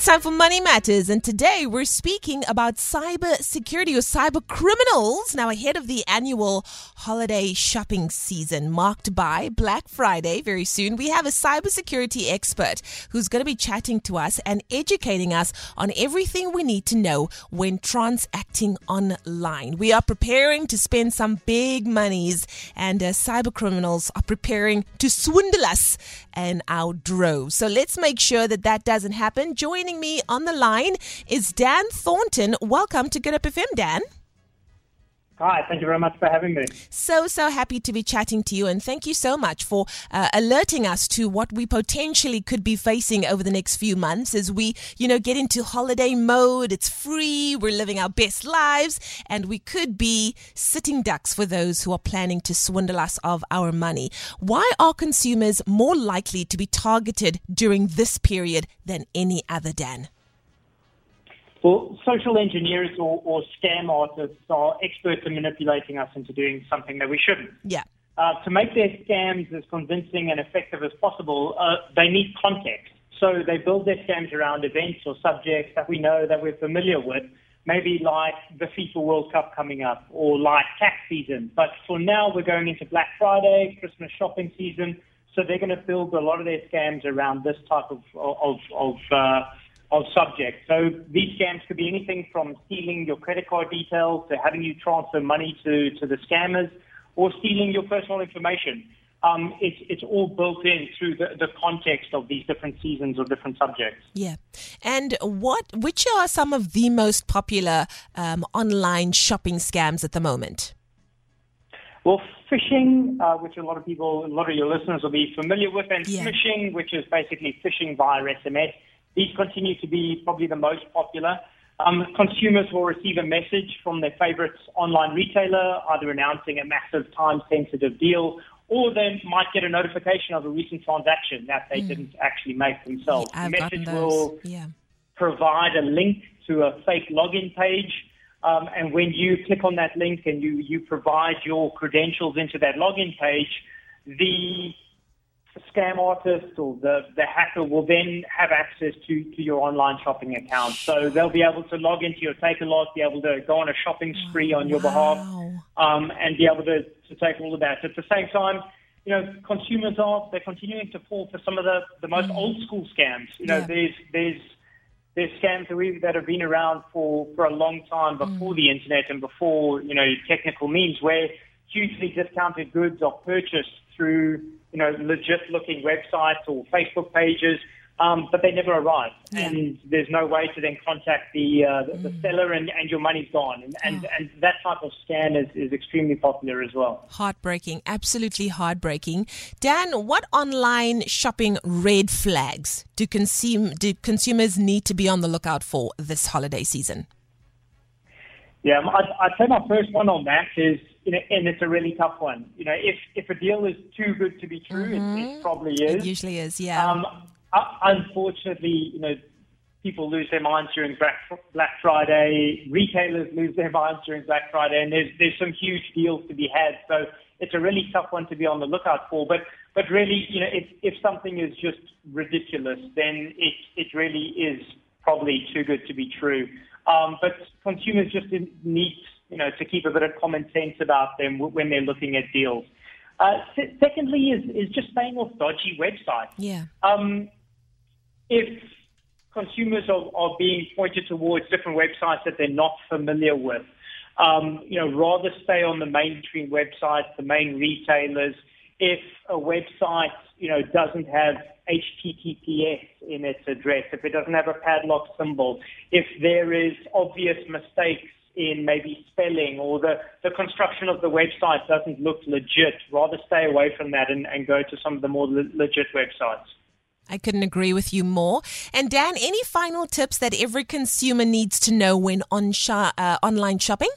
It's time for Money Matters, and today we're speaking about cyber security or cyber criminals. Now, ahead of the annual holiday shopping season marked by Black Friday very soon, we have a cybersecurity expert who's going to be chatting to us and educating us on everything we need to know when transacting online. We are preparing to spend some big monies, and uh, cyber criminals are preparing to swindle us and our droves. So let's make sure that that doesn't happen. Joining me on the line is Dan Thornton. Welcome to Good Hope FM, Dan. Hi, thank you very much for having me. So, so happy to be chatting to you, and thank you so much for uh, alerting us to what we potentially could be facing over the next few months as we, you know, get into holiday mode. It's free, we're living our best lives, and we could be sitting ducks for those who are planning to swindle us of our money. Why are consumers more likely to be targeted during this period than any other, Dan? Well, social engineers or, or scam artists are experts in manipulating us into doing something that we shouldn't. Yeah. Uh, to make their scams as convincing and effective as possible, uh, they need context. So they build their scams around events or subjects that we know that we're familiar with, maybe like the FIFA World Cup coming up or like tax season. But for now, we're going into Black Friday, Christmas shopping season. So they're going to build a lot of their scams around this type of of of uh, of subjects. So these scams could be anything from stealing your credit card details to having you transfer money to, to the scammers or stealing your personal information. Um, it's, it's all built in through the, the context of these different seasons or different subjects. Yeah. And what, which are some of the most popular um, online shopping scams at the moment? Well, phishing, uh, which a lot of people, a lot of your listeners will be familiar with, and Yeah. smishing, which is basically phishing via SMS. These continue to be probably the most popular. Um, consumers will receive a message from their favorite online retailer, either announcing a massive time-sensitive deal, or they might get a notification of a recent transaction that they didn't actually make themselves. I've the message will Yeah. provide a link to a fake login page. Um, and when you click on that link and you, you provide your credentials into that login page, the scam artist or the, the hacker will then have access to, to your online shopping account. So they'll be able to log into your Takealot, be able to go on a shopping spree on your behalf, um, and be able to, to take all of that. At the same time, you know, consumers are they're continuing to fall for some of the, the most old school scams. You know, Yeah. there's there's there's scams that, we, that have been around for, for a long time before the internet and before you know technical means, where hugely discounted goods are purchased through you know legit looking websites or Facebook pages. Um, but they never arrive, Yeah. and there's no way to then contact the uh, the, the seller, and, and your money's gone. And, and, and that type of scam is, is extremely popular as well. Heartbreaking, absolutely heartbreaking. Dan, what online shopping red flags do, consume, do consumers need to be on the lookout for this holiday season? Yeah, I'd, I'd say my first one on that is, you know, and it's a really tough one. You know, if if a deal is too good to be true, it, it probably is. It usually is, yeah. Um, uh, unfortunately, you know, people lose their minds during Black, Black Friday. Retailers lose their minds during Black Friday, and there's there's some huge deals to be had. So it's a really tough one to be on the lookout for. But but really, you know, if if something is just ridiculous, then it it really is probably too good to be true. Um, but consumers just need, you know, to keep a bit of common sense about them when they're looking at deals. Uh, se- secondly, is is just staying off dodgy websites. yeah. Um, if consumers are, are being pointed towards different websites that they're not familiar with, um, you know, rather stay on the mainstream websites, the main retailers. If a website, you know, doesn't have HTTPS in its address, if it doesn't have a padlock symbol, if there is obvious mistakes in maybe spelling or the, the construction of the website doesn't look legit, rather stay away from that and, and go to some of the more le- legit websites. I couldn't agree with you more. And Dan, any final tips that every consumer needs to know when on sho- uh, online shopping?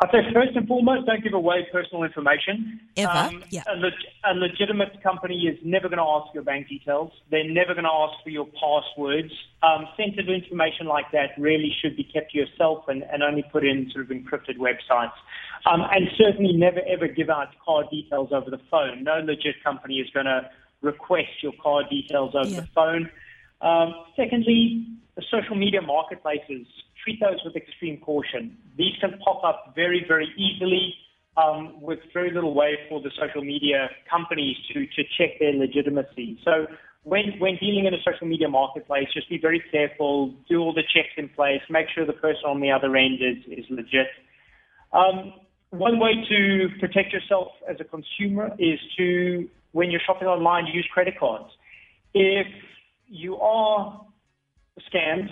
I'd say first and foremost, don't give away personal information. Ever? Um, yeah. A, leg- a, legitimate company is never going to ask your bank details. They're never going to ask for your passwords. Um, sensitive information like that really should be kept to yourself and, and only put in sort of encrypted websites. Um, and certainly never ever give out card details over the phone. No legit company is going to request your card details over yeah. the phone. Um, secondly, the social media marketplaces treat those with extreme caution. These can pop up very, very easily um, with very little way for the social media companies to, to check their legitimacy. So when, when dealing in a social media marketplace, just be very careful, do all the checks in place, make sure the person on the other end is, is legit. Um, one way to protect yourself as a consumer is to, when you're shopping online, use credit cards. If you are scammed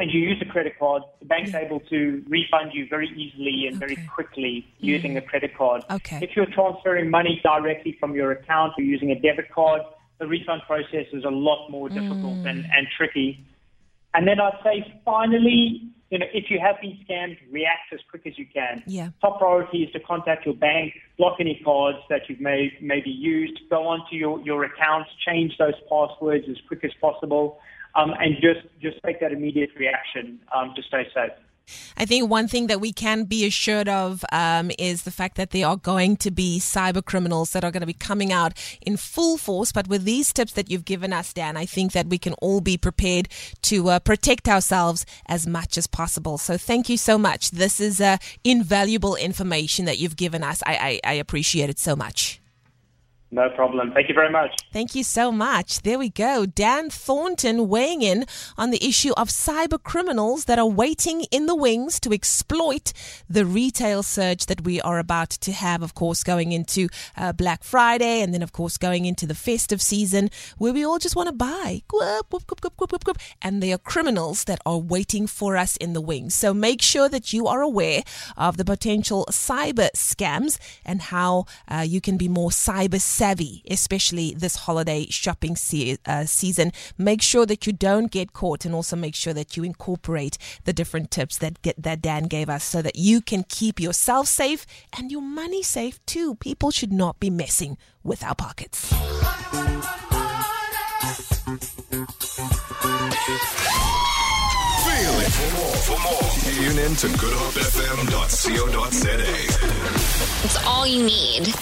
and you use a credit card, the bank's able to refund you very easily and okay. very quickly using a credit card. Okay. If you're transferring money directly from your account or using a debit card, the refund process is a lot more difficult mm. and, and tricky. And then I'd say finally, you know, if you have been scammed, react as quick as you can. Yeah. Top priority is to contact your bank, block any cards that you've may, maybe used, go onto your, your accounts, change those passwords as quick as possible um, and just, just take that immediate reaction um, to stay safe. I think one thing that we can be assured of um, is the fact that there are going to be cyber criminals that are going to be coming out in full force. But with these tips that you've given us, Dan, I think that we can all be prepared to uh, protect ourselves as much as possible. So thank you so much. This is uh, invaluable information that you've given us. I, I, I appreciate it so much. No problem. Thank you very much. Thank you so much. There we go. Dan Thornton weighing in on the issue of cyber criminals that are waiting in the wings to exploit the retail surge that we are about to have, of course, going into uh, Black Friday and then, of course, going into the festive season where we all just want to buy. And there are criminals that are waiting for us in the wings. So make sure that you are aware of the potential cyber scams and how uh, you can be more cyber savvy, especially this holiday shopping se- uh, season. Make sure that you don't get caught and also make sure that you incorporate the different tips that, that Dan gave us so that you can keep yourself safe and your money safe too. People should not be messing with our pockets. Feel it. For more, for more, tune in to goodhopefm.co.za. It's all you need.